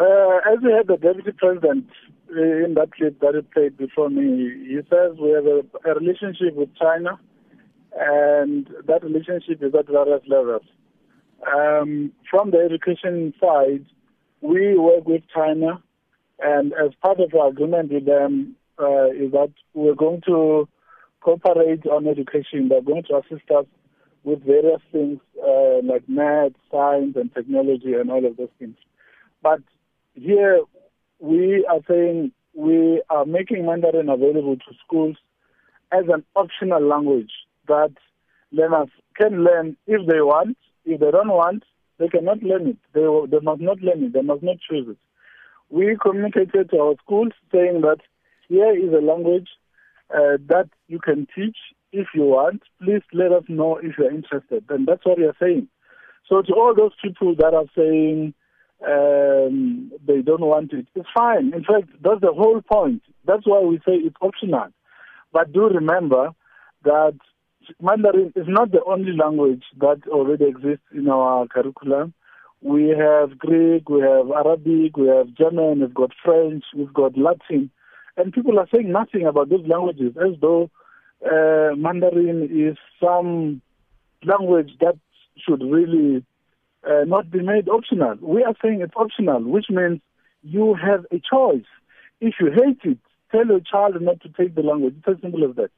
Uh, as we had the deputy president uh, in that clip that he played before me, he says we have a, a relationship with China, and that relationship is at various levels. Um, from the education side, we work with China, and as part of our agreement with them uh, is that we're going to cooperate on education. They're going to assist us with various things uh, like math, science, and technology, and all of those things. But here we are saying we are making Mandarin available to schools as an optional language that learners can learn if they want. If they don't want, they cannot learn it. They, they must not learn it. They must not choose it. We communicated to our schools saying that here is a language uh, that you can teach if you want. Please let us know if you're interested. And that's what we are saying. So to all those people that are saying um, don't want it, it's fine. In fact, that's the whole point. That's why we say it's optional. But do remember that Mandarin is not the only language that already exists in our curriculum. We have Greek, we have Arabic, we have German, we've got French, we've got Latin. And people are saying nothing about those languages as though uh, Mandarin is some language that should really uh, not be made optional. We are saying it's optional, which means you have a choice. If you hate it, tell your child not to take the language. It's as simple as that.